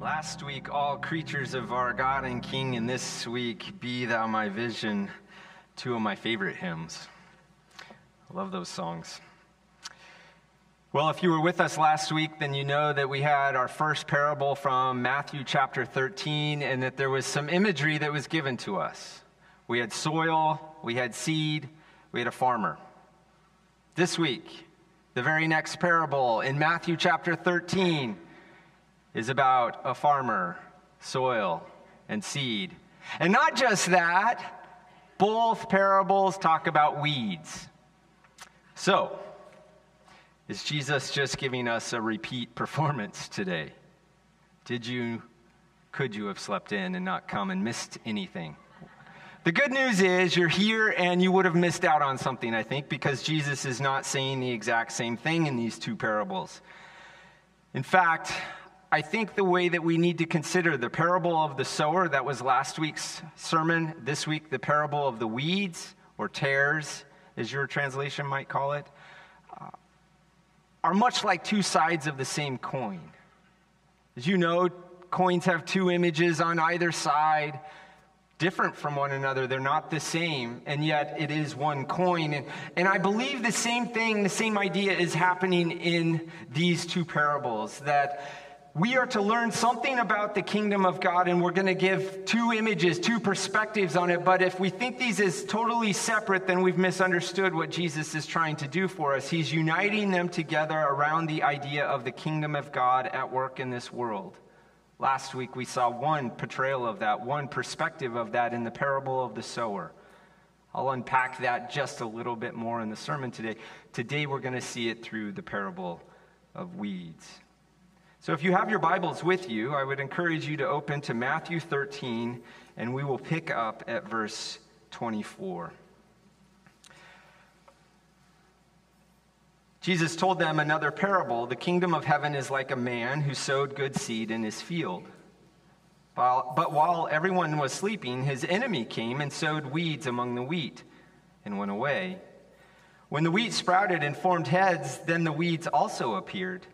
Last week, all creatures of our God and King, and this week, Be Thou My Vision, two of my favorite hymns. I love those songs. Well, if you were with us last week, then you know that we had our first parable from Matthew chapter 13, and that there was some imagery that was given to us. We had soil, we had seed, we had a farmer. This week, the very next parable in Matthew chapter 13 is about a farmer, soil, and seed. And not just that, both parables talk about weeds. So, is Jesus just giving us a repeat performance today? Did you, could you have slept in and not come and missed anything? The good news is you're here and you would have missed out on something, I think, because Jesus is not saying the exact same thing in these two parables. In fact, I think the way that we need to consider the parable of the sower, that was last week's sermon, this week, the parable of the weeds or tares, as your translation might call it, uh, are much like two sides of the same coin. As you know, coins have two images on either side, different from one another. They're not the same, and yet it is one coin. And, and I believe the same thing, the same idea is happening in these two parables that we are to learn something about the kingdom of God, and we're going to give two images, two perspectives on it. But if we think these as totally separate, then we've misunderstood what Jesus is trying to do for us. He's uniting them together around the idea of the kingdom of God at work in this world. Last week, we saw one portrayal of that, one perspective of that in the parable of the sower. I'll unpack that just a little bit more in the sermon today. Today, we're going to see it through the parable of weeds. So if you have your Bibles with you, I would encourage you to open to Matthew 13, and we will pick up at verse 24. Jesus told them another parable. The kingdom of heaven is like a man who sowed good seed in his field. But while everyone was sleeping, his enemy came and sowed weeds among the wheat and went away. When the wheat sprouted and formed heads, then the weeds also appeared.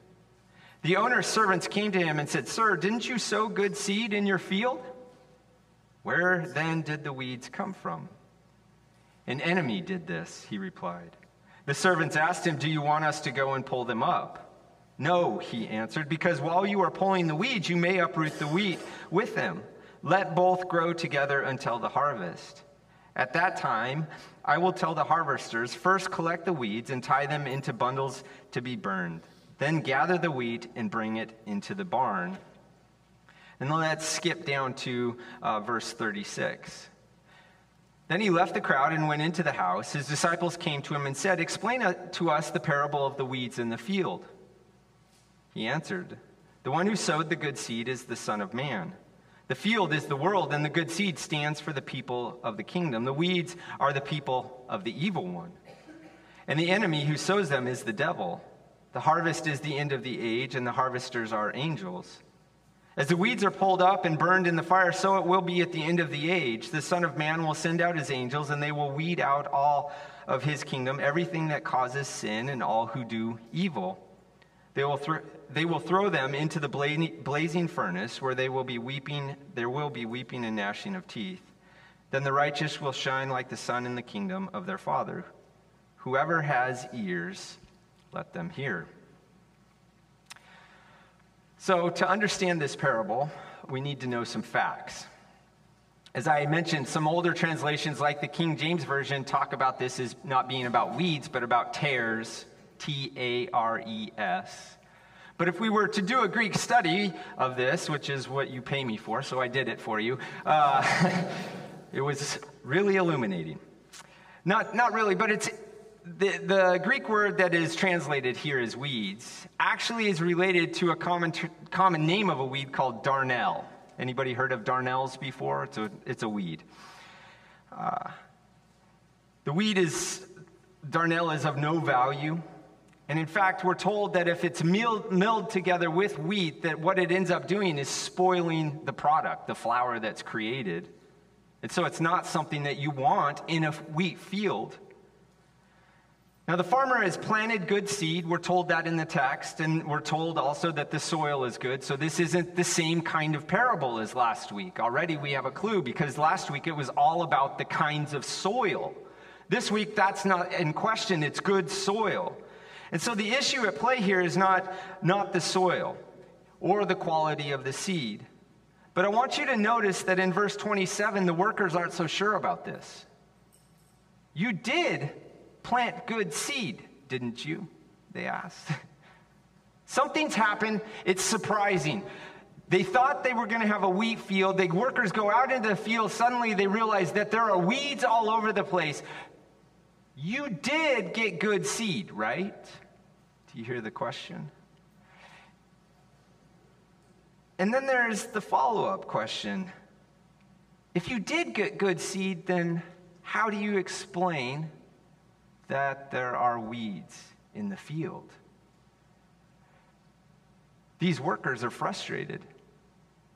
The owner's servants came to him and said, Sir, didn't you sow good seed in your field? Where then did the weeds come from? An enemy did this, he replied. The servants asked him, Do you want us to go and pull them up? No, he answered, because while you are pulling the weeds, you may uproot the wheat with them. Let both grow together until the harvest. At that time, I will tell the harvesters first collect the weeds and tie them into bundles to be burned then gather the wheat and bring it into the barn. And then let's skip down to uh, verse 36. Then he left the crowd and went into the house. His disciples came to him and said, Explain uh, to us the parable of the weeds in the field. He answered, The one who sowed the good seed is the Son of Man. The field is the world, and the good seed stands for the people of the kingdom. The weeds are the people of the evil one. And the enemy who sows them is the devil. The harvest is the end of the age, and the harvesters are angels. As the weeds are pulled up and burned in the fire, so it will be at the end of the age. The Son of Man will send out his angels, and they will weed out all of his kingdom, everything that causes sin, and all who do evil. They will, th- they will throw them into the bla- blazing furnace, where they will be weeping. There will be weeping and gnashing of teeth. Then the righteous will shine like the sun in the kingdom of their Father. Whoever has ears let them hear. So, to understand this parable, we need to know some facts. As I mentioned, some older translations, like the King James Version, talk about this as not being about weeds, but about tares, T A R E S. But if we were to do a Greek study of this, which is what you pay me for, so I did it for you, uh, it was really illuminating. Not, not really, but it's the, the Greek word that is translated here as weeds actually is related to a common, common name of a weed called darnel. Anybody heard of darnels before? It's a, it's a weed. Uh, the weed is, darnel is of no value. And in fact, we're told that if it's milled, milled together with wheat, that what it ends up doing is spoiling the product, the flour that's created. And so it's not something that you want in a wheat field. Now, the farmer has planted good seed. We're told that in the text, and we're told also that the soil is good. So, this isn't the same kind of parable as last week. Already we have a clue because last week it was all about the kinds of soil. This week, that's not in question, it's good soil. And so, the issue at play here is not, not the soil or the quality of the seed. But I want you to notice that in verse 27, the workers aren't so sure about this. You did plant good seed, didn't you? They asked. Something's happened. It's surprising. They thought they were going to have a wheat field. The workers go out into the field. Suddenly they realize that there are weeds all over the place. You did get good seed, right? Do you hear the question? And then there's the follow up question. If you did get good seed, then how do you explain that there are weeds in the field. These workers are frustrated.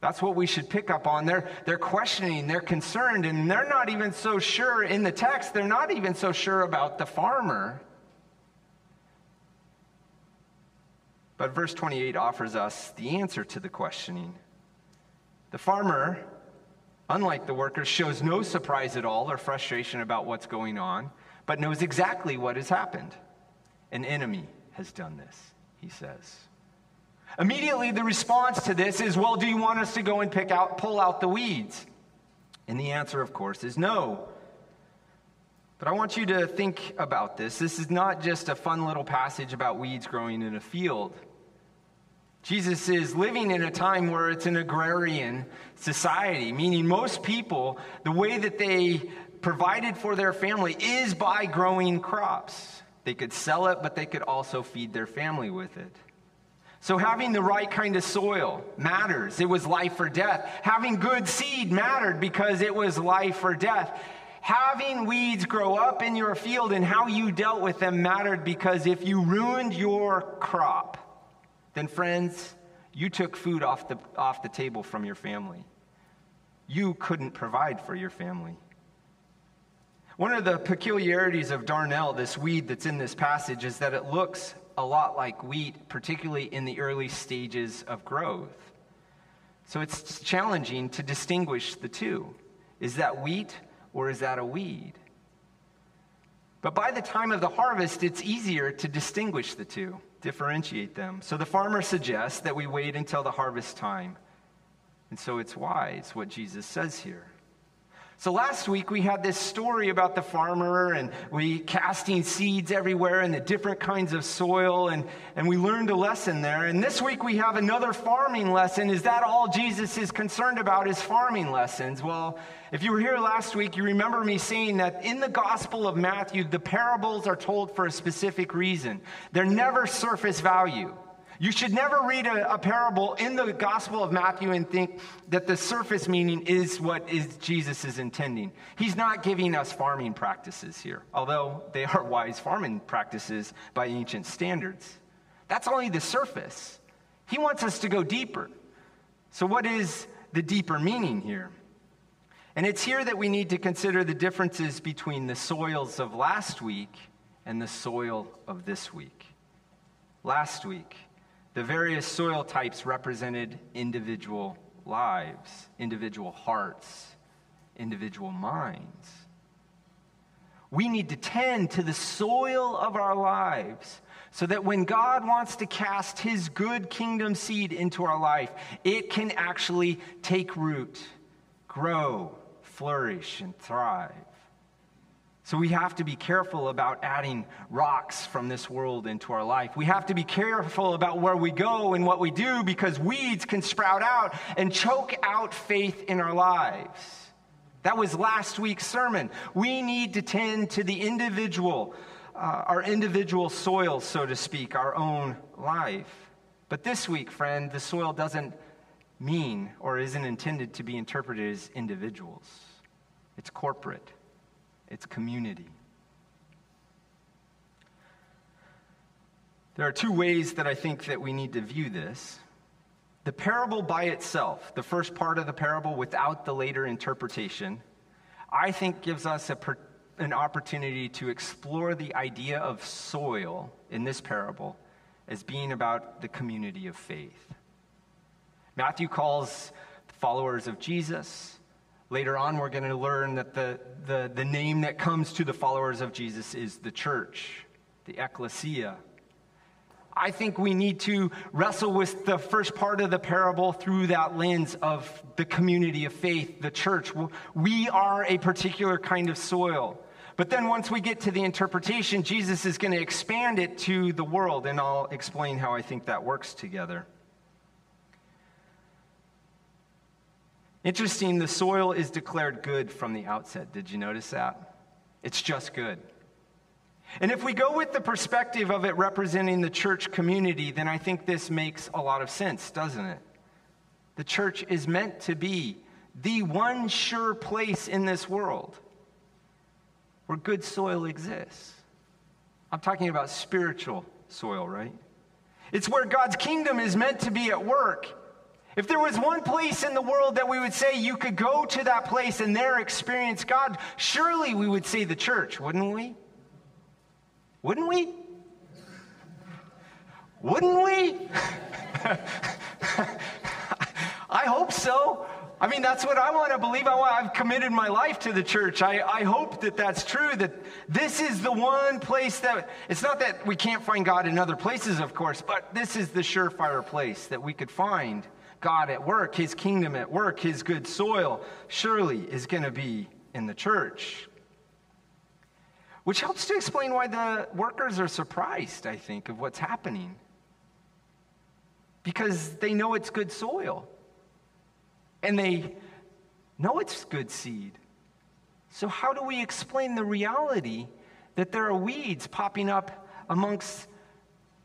That's what we should pick up on. They're, they're questioning, they're concerned, and they're not even so sure in the text, they're not even so sure about the farmer. But verse 28 offers us the answer to the questioning. The farmer, unlike the workers, shows no surprise at all or frustration about what's going on but knows exactly what has happened. An enemy has done this, he says. Immediately, the response to this is, Well, do you want us to go and pick out, pull out the weeds? And the answer, of course, is no. But I want you to think about this. This is not just a fun little passage about weeds growing in a field. Jesus is living in a time where it's an agrarian society, meaning most people, the way that they provided for their family is by growing crops. They could sell it, but they could also feed their family with it. So, having the right kind of soil matters. It was life or death. Having good seed mattered because it was life or death. Having weeds grow up in your field and how you dealt with them mattered because if you ruined your crop, then, friends, you took food off the, off the table from your family. You couldn't provide for your family. One of the peculiarities of darnel, this weed that's in this passage, is that it looks a lot like wheat, particularly in the early stages of growth. So it's challenging to distinguish the two. Is that wheat or is that a weed? But by the time of the harvest, it's easier to distinguish the two, differentiate them. So the farmer suggests that we wait until the harvest time. And so it's wise what Jesus says here. So last week we had this story about the farmer and we casting seeds everywhere in the different kinds of soil and, and we learned a lesson there. And this week we have another farming lesson. Is that all Jesus is concerned about is farming lessons? Well, if you were here last week, you remember me saying that in the Gospel of Matthew, the parables are told for a specific reason. They're never surface value. You should never read a, a, parable in the Gospel of Matthew and think that the surface meaning is what is Jesus is intending. He's not giving us farming practices here, although they are wise farming practices by ancient standards. That's only the surface. He wants us to go deeper. So, what is the deeper meaning here? And it's here that we need to consider the differences between the soils of last week and the soil of this week. Last week, the various soil types represented individual lives, individual hearts, individual minds. We need to tend to the soil of our lives so that when God wants to cast his good kingdom seed into our life, it can actually take root, grow, flourish, and thrive. So we have to be careful about adding rocks from this world into our life. We have to be careful about where we go and what we do because weeds can sprout out and choke out faith in our lives. That was last week's sermon. We need to tend to the individual, uh, our individual soil, so to speak, our own life. But this week, friend, the soil doesn't mean or isn't intended to be interpreted as individuals, it's corporate it's community. There are two ways that I think that we need to view this. The parable by itself, the first part of the parable without the later interpretation, I think gives us a an opportunity to explore the idea of soil in this parable as being about the community of faith. Matthew calls followers of Jesus. Later on, we're going to learn that the, the, the name that comes to the followers of Jesus is the church, the ecclesia. I think we need to wrestle with the first part of the parable through that lens of the community of faith, the church. We are a particular kind of soil. But then once we get to the interpretation, Jesus is going to expand it to the world, and I'll explain how I think that works together. Interesting, the soil is declared good from the outset. Did you notice that? It's just good. And if we go with the perspective of it representing the church community, then I think this makes a lot of sense, doesn't it? The church is meant to be the one sure place in this world where good soil exists. I'm talking about spiritual soil, right? It's where God's kingdom is meant to be at work. If there was one place in the world that we would say you could go to that place and there experience God, surely we would say the church, wouldn't we? Wouldn't we? Wouldn't we? I hope so. I mean, that's what I want to believe. I I've committed my life to the church. I, I hope that that's true, that this is the one place that, it's not that we can't find God in other places, of course, but this is the surefire place that we could find God at work, His kingdom at work, His good soil, surely is going to be in the church. Which helps to explain why the workers are surprised, I think, of what's happening. Because they know it's good soil. And they know it's good seed. So, how do we explain the reality that there are weeds popping up amongst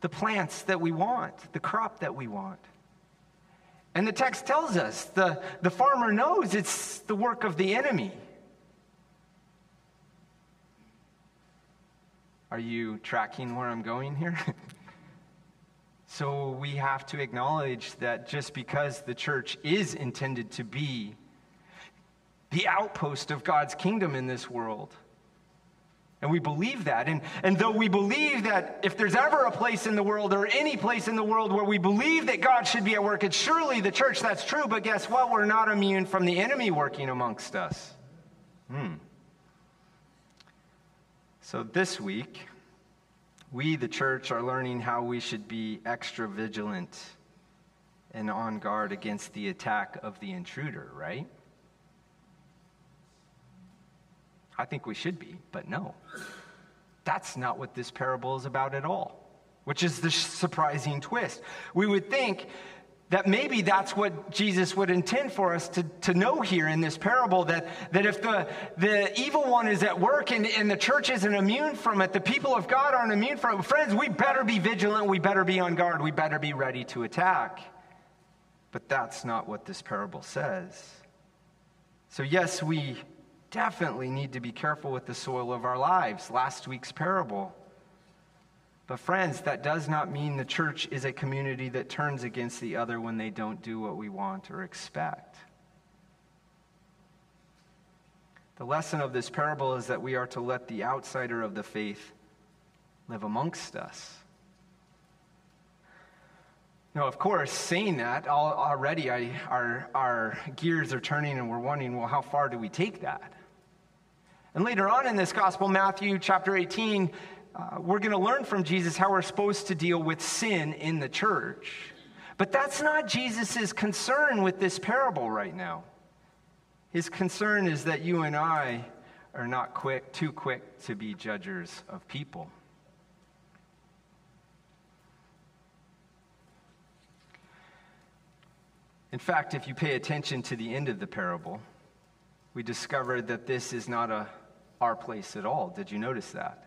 the plants that we want, the crop that we want? And the text tells us the, the farmer knows it's the work of the enemy. Are you tracking where I'm going here? so we have to acknowledge that just because the church is intended to be the outpost of God's kingdom in this world, and we believe that. And, and though we believe that if there's ever a place in the world or any place in the world where we believe that God should be at work, it's surely the church. That's true. But guess what? We're not immune from the enemy working amongst us. Hmm. So this week, we, the church, are learning how we should be extra vigilant and on guard against the attack of the intruder, right? I think we should be, but no. That's not what this parable is about at all, which is the surprising twist. We would think that maybe that's what Jesus would intend for us to, to know here in this parable that, that if the, the evil one is at work and, and the church isn't immune from it, the people of God aren't immune from it. Friends, we better be vigilant. We better be on guard. We better be ready to attack. But that's not what this parable says. So, yes, we definitely need to be careful with the soil of our lives. Last week's parable. But, friends, that does not mean the church is a community that turns against the other when they don't do what we want or expect. The lesson of this parable is that we are to let the outsider of the faith live amongst us. Now, of course, saying that, already I, our, our gears are turning and we're wondering, well, how far do we take that? And later on in this gospel, Matthew chapter 18, uh, we're going to learn from Jesus how we're supposed to deal with sin in the church. But that's not Jesus' concern with this parable right now. His concern is that you and I are not quick, too quick to be judges of people. In fact, if you pay attention to the end of the parable, we discover that this is not a, our place at all. Did you notice that?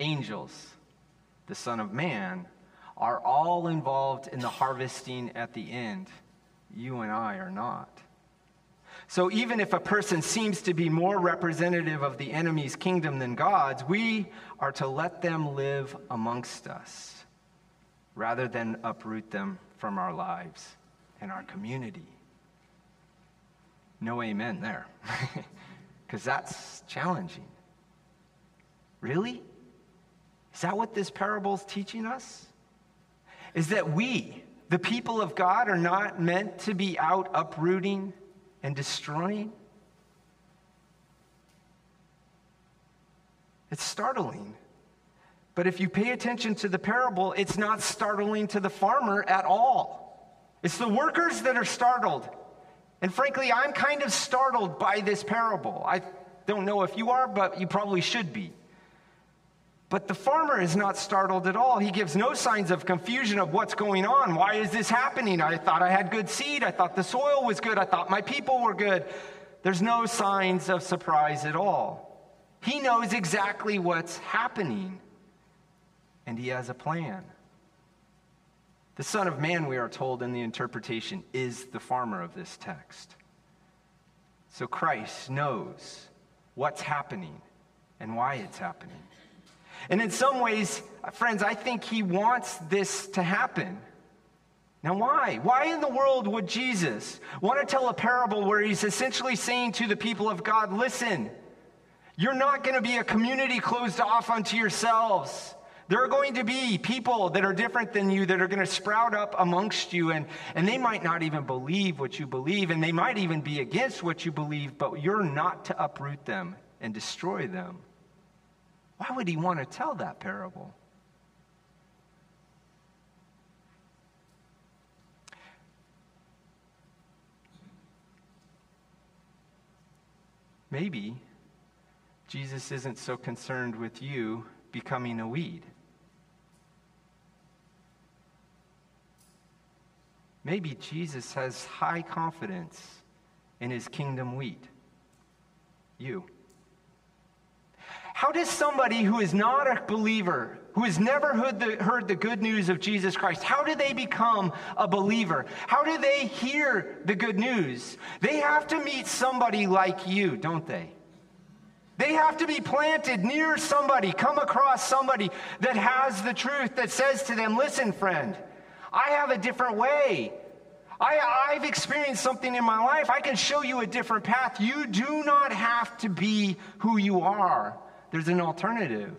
angels, the Son of Man, are all involved in the harvesting at the end. You and I are not. So even if a person seems to be more representative of the enemy's kingdom than God's, we are to let them live amongst us rather than uproot them from our lives and our community. No amen there, because that's challenging. Really? Is that what this parable is teaching us? Is that we, the people of God, are not meant to be out uprooting and destroying? It's startling. But if you pay attention to the parable, it's not startling to the farmer at all. It's the workers that are startled. And frankly, I'm kind of startled by this parable. I don't know if you are, but you probably should be. But the farmer is not startled at all. He gives no signs of confusion of what's going on. Why is this happening? I thought I had good seed. I thought the soil was good. I thought my people were good. There's no signs of surprise at all. He knows exactly what's happening, and he has a plan. The Son of Man, we are told in the interpretation, is the farmer of this text. So Christ knows what's happening and why it's happening. And in some ways, friends, I think he wants this to happen. Now, why? Why in the world would Jesus want to tell a parable where he's essentially saying to the people of God, listen, you're not going to be a community closed off unto yourselves. There are going to be people that are different than you that are going to sprout up amongst you, and, and they might not even believe what you believe, and they might even be against what you believe, but you're not to uproot them and destroy them. Why would he want to tell that parable? Maybe Jesus isn't so concerned with you becoming a weed. Maybe Jesus has high confidence in his kingdom wheat. You. How does somebody who is not a believer, who has never heard the, heard the good news of Jesus Christ, how do they become a believer? How do they hear the good news? They have to meet somebody like you, don't they? They have to be planted near somebody, come across somebody that has the truth that says to them, listen, friend, I have a different way. I, have experienced something in my life. I can show you a different path. You do not have to be who you are, there's an alternative.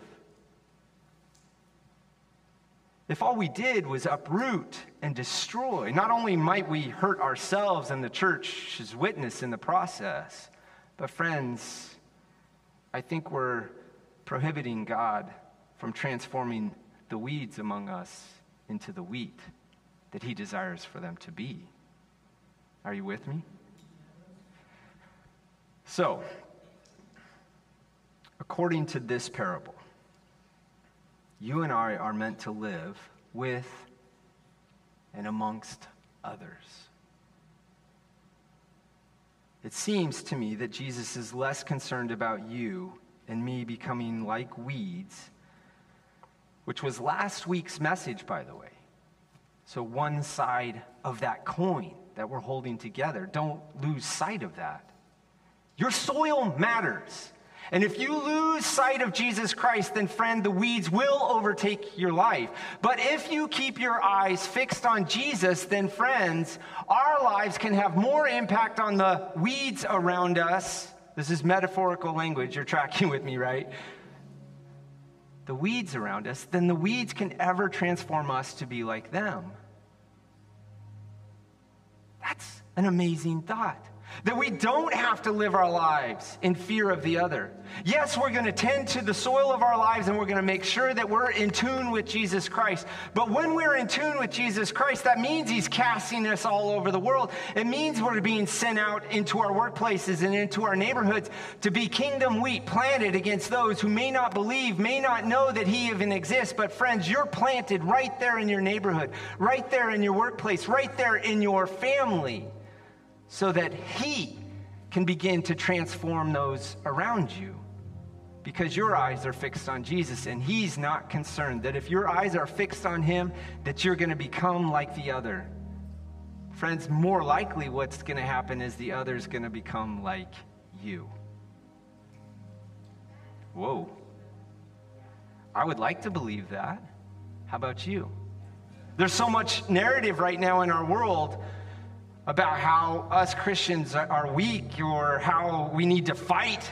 If all we did was uproot and destroy, not only might we hurt ourselves and the church's witness in the process, but friends, I think we're prohibiting God from transforming the weeds among us into the wheat that He desires for them to be. Are you with me? So, according to this parable, you and I are meant to live with and amongst others. It seems to me that Jesus is less concerned about you and me becoming like weeds, which was last week's message, by the way. So, one side of that coin that we're holding together. Don't lose sight of that. Your soil matters. And if you lose sight of Jesus Christ, then friend, the weeds will overtake your life. But if you keep your eyes fixed on Jesus, then friends, our lives can have more impact on the weeds around us. This is metaphorical language. You're tracking with me, right? The weeds around us, then the weeds can ever transform us to be like them. That's an amazing thought. That we don't have to live our lives in fear of the other. Yes, we're going to tend to the soil of our lives and we're going to make sure that we're in tune with Jesus Christ. But when we're in tune with Jesus Christ, that means He's casting us all over the world. It means we're being sent out into our workplaces and into our neighborhoods to be kingdom wheat planted against those who may not believe, may not know that He even exists. But friends, you're planted right there in your neighborhood, right there in your workplace, right there in your family so that He can begin to transform those around you. Because your eyes are fixed on Jesus, and He's not concerned that if your eyes are fixed on Him, that you're going to become like the other. Friends, more likely what's going to happen is the other's going to become like you. Whoa. I would like to believe that. How about you? There's so much narrative right now in our world about how us Christians are weak or how we need to fight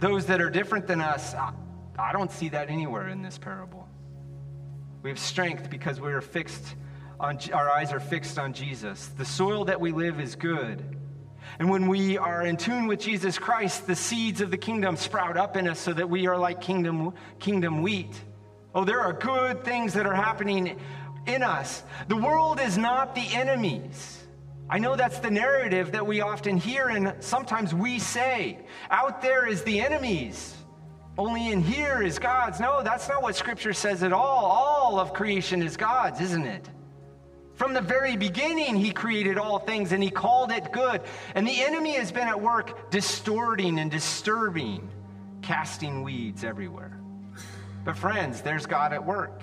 those that are different than us. I don't see that anywhere in this parable. We have strength because we are fixed on, our eyes are fixed on Jesus. The soil that we live is good. And when we are in tune with Jesus Christ, the seeds of the kingdom sprout up in us so that we are like kingdom, kingdom wheat. Oh, there are good things that are happening in us. The world is not the enemies. I know that's the narrative that we often hear and sometimes we say. Out there is the enemies. Only in here is God's. No, that's not what Scripture says at all. All of creation is God's, isn't it? From the very beginning, He created all things and He called it good. And the enemy has been at work distorting and disturbing, casting weeds everywhere. But, friends, there's God at work,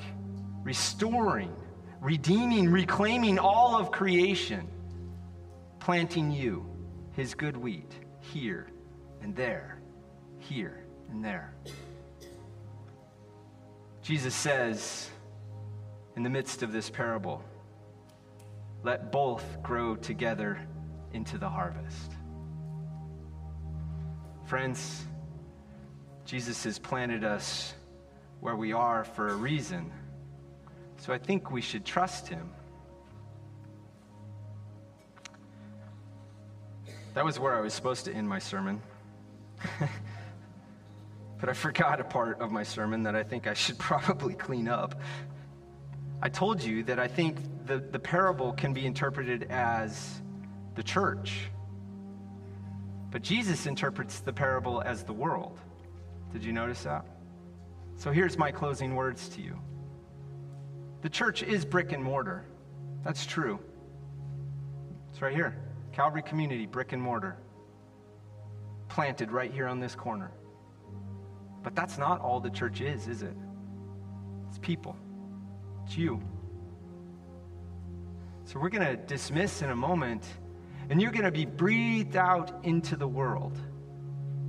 restoring, redeeming, reclaiming all of creation, planting you, His good wheat, here and there, here and there. Jesus says in the midst of this parable, let both grow together into the harvest. Friends, Jesus has planted us where we are for a reason. So I think we should trust him. That was where I was supposed to end my sermon. but I forgot a part of my sermon that I think I should probably clean up. I told you that I think the, the parable can be interpreted as the church. But Jesus interprets the parable as the world. Did you notice that? So here's my closing words to you. The church is brick and mortar. That's true. It's right here. Calvary Community, brick and mortar. Planted right here on this corner. But that's not all the church is, is it? It's people. It's you. So we're going to dismiss in a moment, and you're going to be breathed out into the world,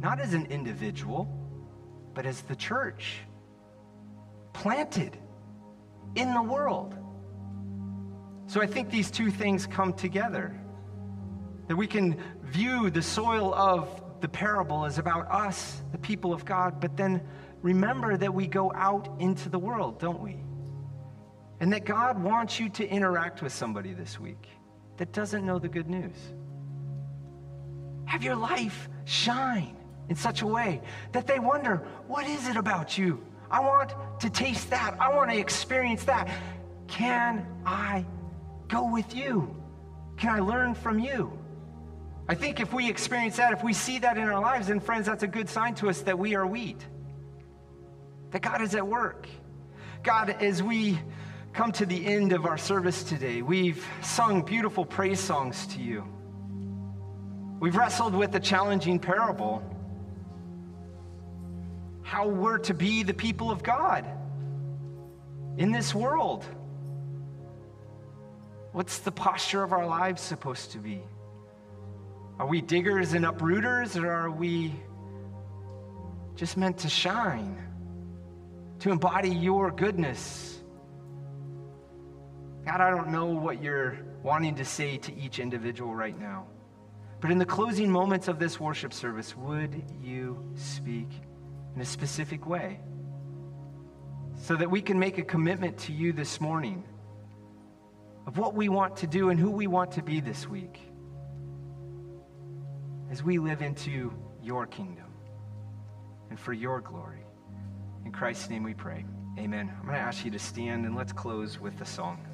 not as an individual, but as the church, planted in the world. So I think these two things come together. That we can view the soil of the parable as about us, the people of God, but then remember that we go out into the world, don't we? And that God wants you to interact with somebody this week that doesn't know the good news. Have your life shine in such a way that they wonder, what is it about you? I want to taste that. I want to experience that. Can I go with you? Can I learn from you? I think if we experience that, if we see that in our lives, then friends, that's a good sign to us that we are wheat, that God is at work. God, as we come to the end of our service today. We've sung beautiful praise songs to you. We've wrestled with a challenging parable how we're to be the people of God in this world. What's the posture of our lives supposed to be? Are we diggers and uprooters, or are we just meant to shine, to embody your goodness? God, I don't know what you're wanting to say to each individual right now. But in the closing moments of this worship service, would you speak in a specific way so that we can make a commitment to you this morning of what we want to do and who we want to be this week as we live into your kingdom and for your glory. In Christ's name we pray. Amen. I'm going to ask you to stand and let's close with the song.